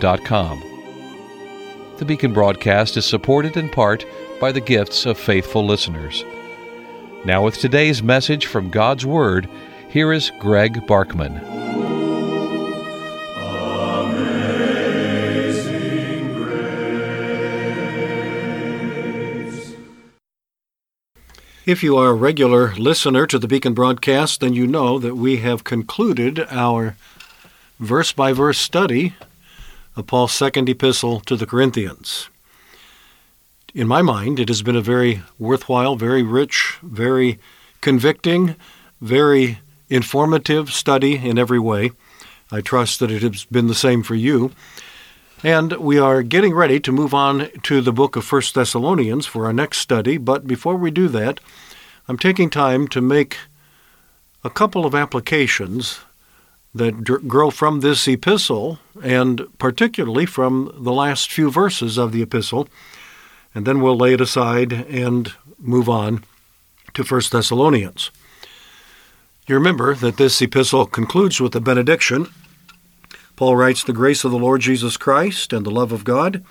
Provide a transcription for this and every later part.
beaconbaptist.com. The Beacon broadcast is supported in part by the gifts of faithful listeners. Now, with today's message from God's Word, here is Greg Barkman. If you are a regular listener to the Beacon broadcast, then you know that we have concluded our verse by verse study of Paul's second epistle to the Corinthians. In my mind, it has been a very worthwhile, very rich, very convicting, very informative study in every way. I trust that it has been the same for you. And we are getting ready to move on to the book of First Thessalonians for our next study. But before we do that, I'm taking time to make a couple of applications that grow from this epistle, and particularly from the last few verses of the epistle. And then we'll lay it aside and move on to First Thessalonians. You remember that this epistle concludes with a benediction Paul writes, The grace of the Lord Jesus Christ and the love of God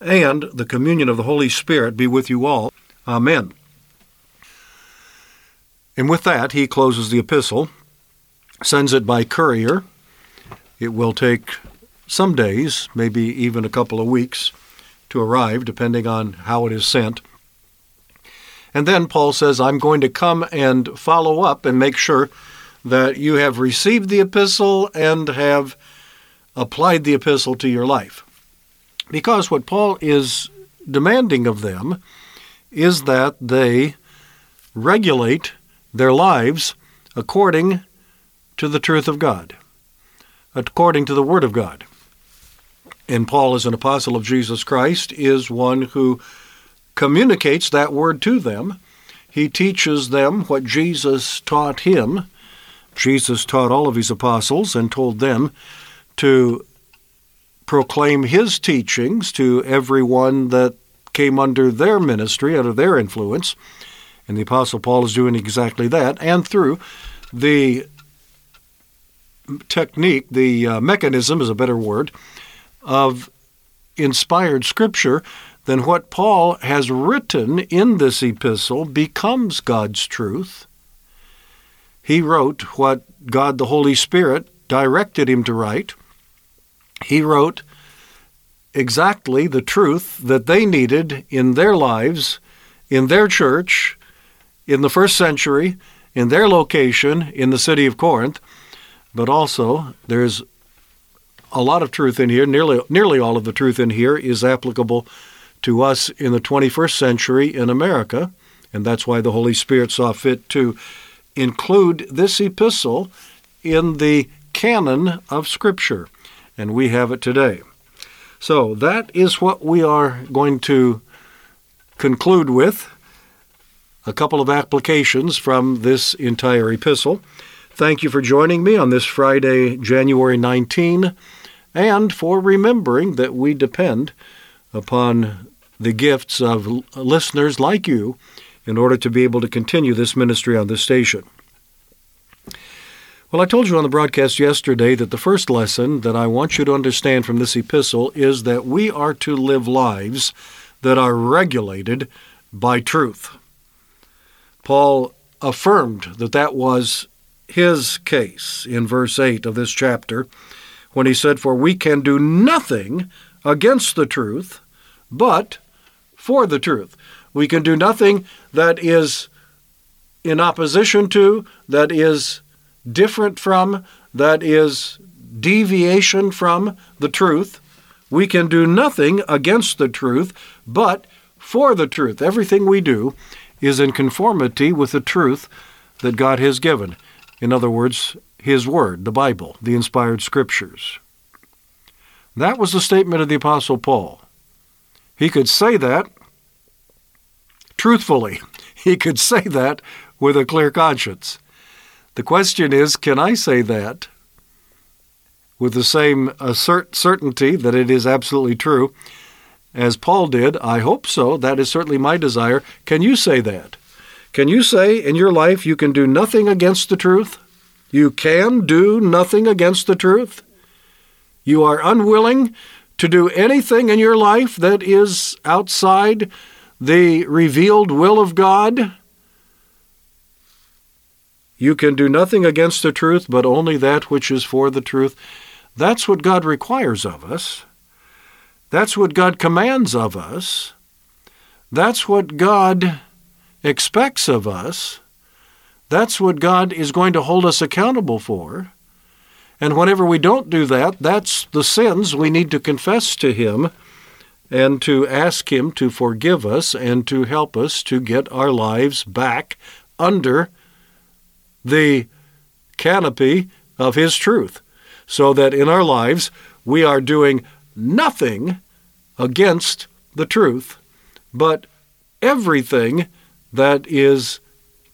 and the communion of the Holy Spirit be with you all. Amen. And with that, he closes the epistle, sends it by courier. It will take some days, maybe even a couple of weeks, to arrive, depending on how it is sent. And then Paul says, I'm going to come and follow up and make sure that you have received the epistle and have applied the epistle to your life. Because what Paul is demanding of them is that they regulate their lives according to the truth of God, according to the Word of God. And Paul, as an apostle of Jesus Christ, is one who communicates that Word to them. He teaches them what Jesus taught him. Jesus taught all of his apostles and told them to proclaim his teachings to everyone that came under their ministry, under their influence. And the Apostle Paul is doing exactly that. And through the technique, the uh, mechanism is a better word, of inspired Scripture, then what Paul has written in this epistle becomes God's truth. He wrote what God the Holy Spirit directed him to write. He wrote exactly the truth that they needed in their lives, in their church, in the first century, in their location in the city of Corinth. But also, there's a lot of truth in here. Nearly, nearly all of the truth in here is applicable to us in the 21st century in America. And that's why the Holy Spirit saw fit to include this epistle in the canon of Scripture. And we have it today. So that is what we are going to conclude with a couple of applications from this entire epistle. Thank you for joining me on this Friday, January 19, and for remembering that we depend upon the gifts of listeners like you in order to be able to continue this ministry on this station. Well, I told you on the broadcast yesterday that the first lesson that I want you to understand from this epistle is that we are to live lives that are regulated by truth. Paul affirmed that that was his case in verse 8 of this chapter when he said, For we can do nothing against the truth, but for the truth. We can do nothing that is in opposition to, that is different from, that is deviation from the truth. We can do nothing against the truth, but for the truth. Everything we do is in conformity with the truth that God has given. In other words, His Word, the Bible, the inspired Scriptures. That was the statement of the Apostle Paul. He could say that truthfully. He could say that with a clear conscience. The question is can I say that with the same assert- certainty that it is absolutely true as Paul did? I hope so. That is certainly my desire. Can you say that? Can you say in your life you can do nothing against the truth? You can do nothing against the truth? You are unwilling to do anything in your life that is outside the revealed will of God? You can do nothing against the truth, but only that which is for the truth. That's what God requires of us. That's what God commands of us. That's what God expects of us. That's what God is going to hold us accountable for. And whenever we don't do that, that's the sins we need to confess to Him and to ask Him to forgive us and to help us to get our lives back under the canopy of His truth, so that in our lives we are doing nothing against the truth, but everything that is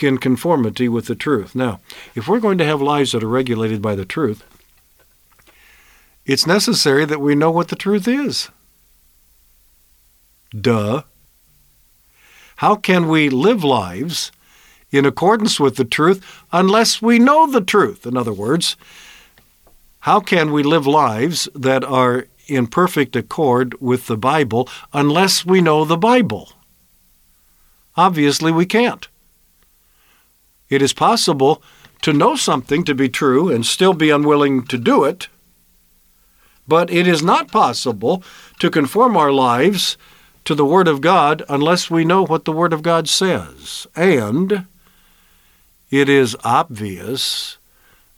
in conformity with the truth. Now, if we're going to have lives that are regulated by the truth, it's necessary that we know what the truth is. Duh. How can we live lives in accordance with the truth unless we know the truth? In other words, how can we live lives that are in perfect accord with the Bible unless we know the Bible? Obviously, we can't. It is possible to know something to be true and still be unwilling to do it, but it is not possible to conform our lives to the Word of God unless we know what the Word of God says. And it is obvious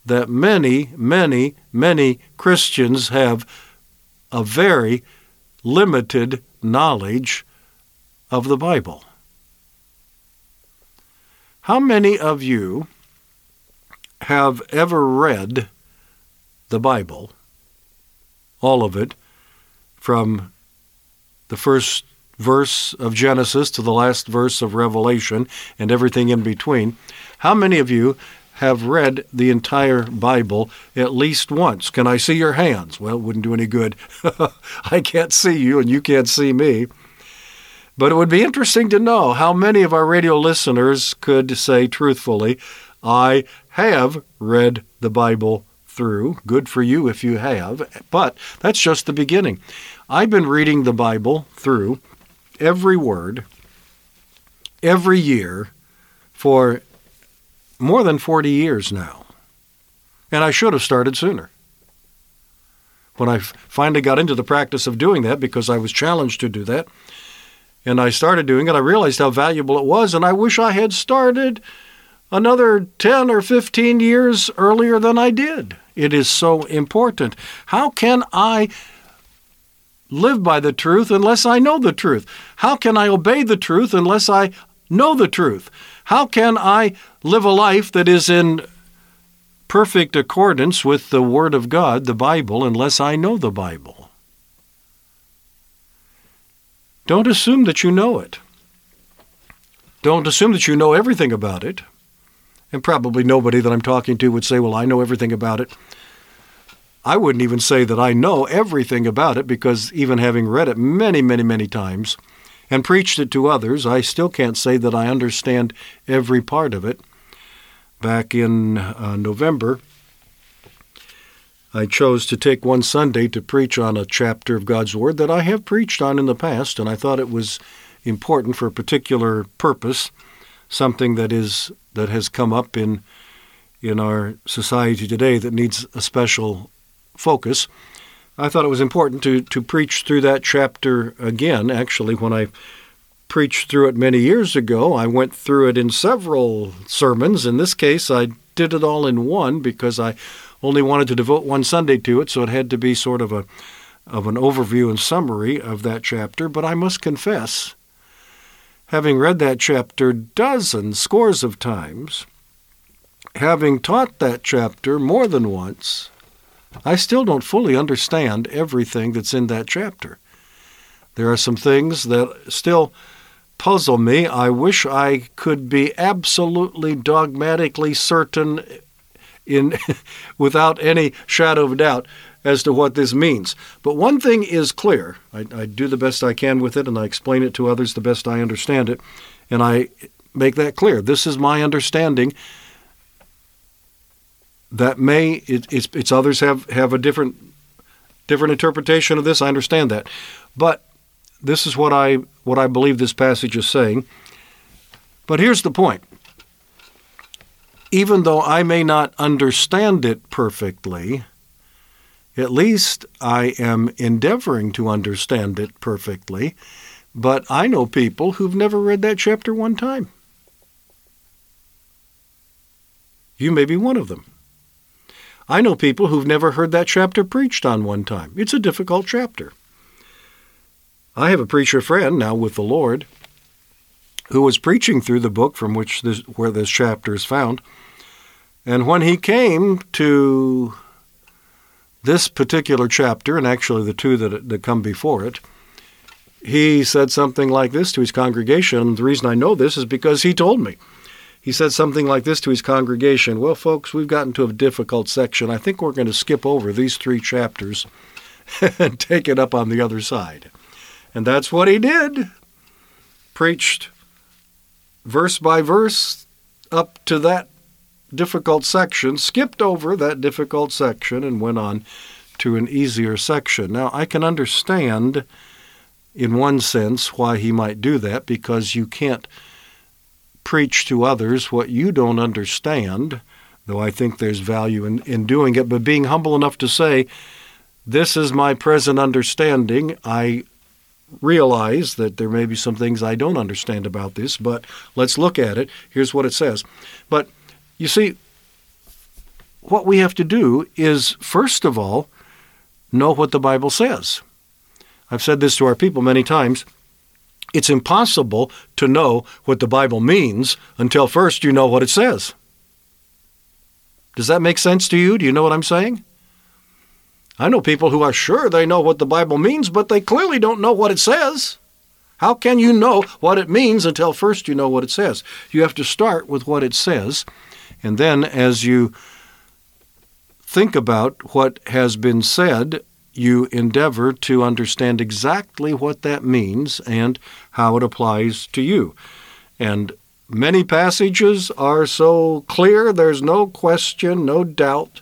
that many, many, many Christians have a very limited knowledge of the Bible. How many of you have ever read the Bible, all of it, from the first verse of Genesis to the last verse of Revelation and everything in between. How many of you have read the entire Bible at least once? Can I see your hands? Well, it wouldn't do any good. I can't see you and you can't see me. But it would be interesting to know how many of our radio listeners could say truthfully, I have read the Bible through. Good for you if you have. But that's just the beginning. I've been reading the Bible through every word, every year, for more than 40 years now. And I should have started sooner. When I finally got into the practice of doing that, because I was challenged to do that, and I started doing it, I realized how valuable it was, and I wish I had started another 10 or 15 years earlier than I did. It is so important. How can I live by the truth unless I know the truth? How can I obey the truth unless I know the truth? How can I live a life that is in perfect accordance with the Word of God, the Bible, unless I know the Bible? Don't assume that you know it. Don't assume that you know everything about it. And probably nobody that I'm talking to would say, Well, I know everything about it. I wouldn't even say that I know everything about it because even having read it many, many, many times and preached it to others, I still can't say that I understand every part of it. Back in uh, November, I chose to take one Sunday to preach on a chapter of God's Word that I have preached on in the past, and I thought it was important for a particular purpose, something that is that has come up in in our society today that needs a special focus, I thought it was important to, to preach through that chapter again. Actually, when I preached through it many years ago, I went through it in several sermons. In this case, I did it all in one because I only wanted to devote one Sunday to it, so it had to be sort of a of an overview and summary of that chapter. But I must confess, having read that chapter dozens, scores of times, having taught that chapter more than once, I still don't fully understand everything that's in that chapter. There are some things that still puzzle me. I wish I could be absolutely dogmatically certain in without any shadow of doubt as to what this means. But one thing is clear. I, I, do the best I can with it, and I explain it to others the best I understand it, and I make that clear. This is my understanding. That may it, it's, it's others have have a different different interpretation of this. I understand that, but this is what I what I believe this passage is saying. But here's the point. Even though I may not understand it perfectly, at least I am endeavoring to understand it perfectly. But I know people who've never read that chapter one time. You may be one of them. I know people who've never heard that chapter preached on one time. It's a difficult chapter. I have a preacher friend now with the Lord who was preaching through the book from which this, where this chapter is found. And when he came to this particular chapter, and actually the two that, that come before it, he said something like this to his congregation. The reason I know this is because he told me. He said something like this to his congregation Well, folks, we've gotten to a difficult section. I think we're going to skip over these three chapters and take it up on the other side. And that's what he did. Preached verse by verse up to that difficult section, skipped over that difficult section, and went on to an easier section. Now, I can understand, in one sense, why he might do that, because you can't preach to others what you don't understand, though I think there's value in, in doing it, but being humble enough to say, This is my present understanding. I realize that there may be some things I don't understand about this, but let's look at it. Here's what it says. But you see, what we have to do is, first of all, know what the Bible says. I've said this to our people many times. It's impossible to know what the Bible means until first you know what it says. Does that make sense to you? Do you know what I'm saying? I know people who are sure they know what the Bible means, but they clearly don't know what it says. How can you know what it means until first you know what it says? You have to start with what it says, and then as you think about what has been said, you endeavor to understand exactly what that means and how it applies to you. And many passages are so clear, there's no question, no doubt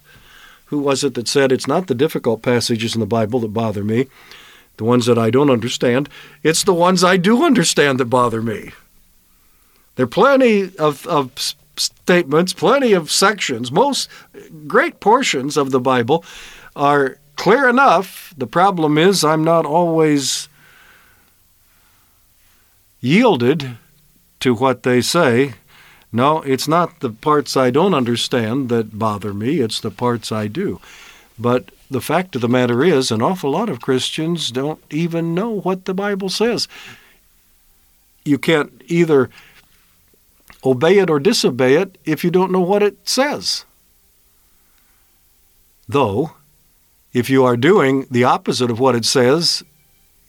who was it that said it's not the difficult passages in the Bible that bother me, the ones that I don't understand, it's the ones I do understand that bother me. There are plenty of, of statements, plenty of sections, most great portions of the Bible are clear enough. The problem is I'm not always yielded to what they say no, it's not the parts I don't understand that bother me, it's the parts I do. But the fact of the matter is, an awful lot of Christians don't even know what the Bible says. You can't either obey it or disobey it if you don't know what it says. Though, if you are doing the opposite of what it says,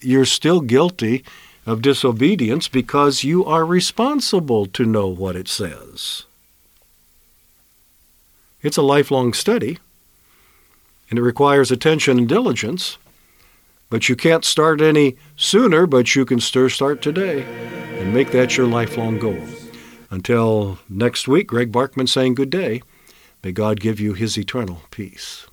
you're still guilty of disobedience because you are responsible to know what it says. It's a lifelong study, and it requires attention and diligence, but you can't start any sooner, but you can start today and make that your lifelong goal. Until next week, Greg Barkman saying good day. May God give you his eternal peace.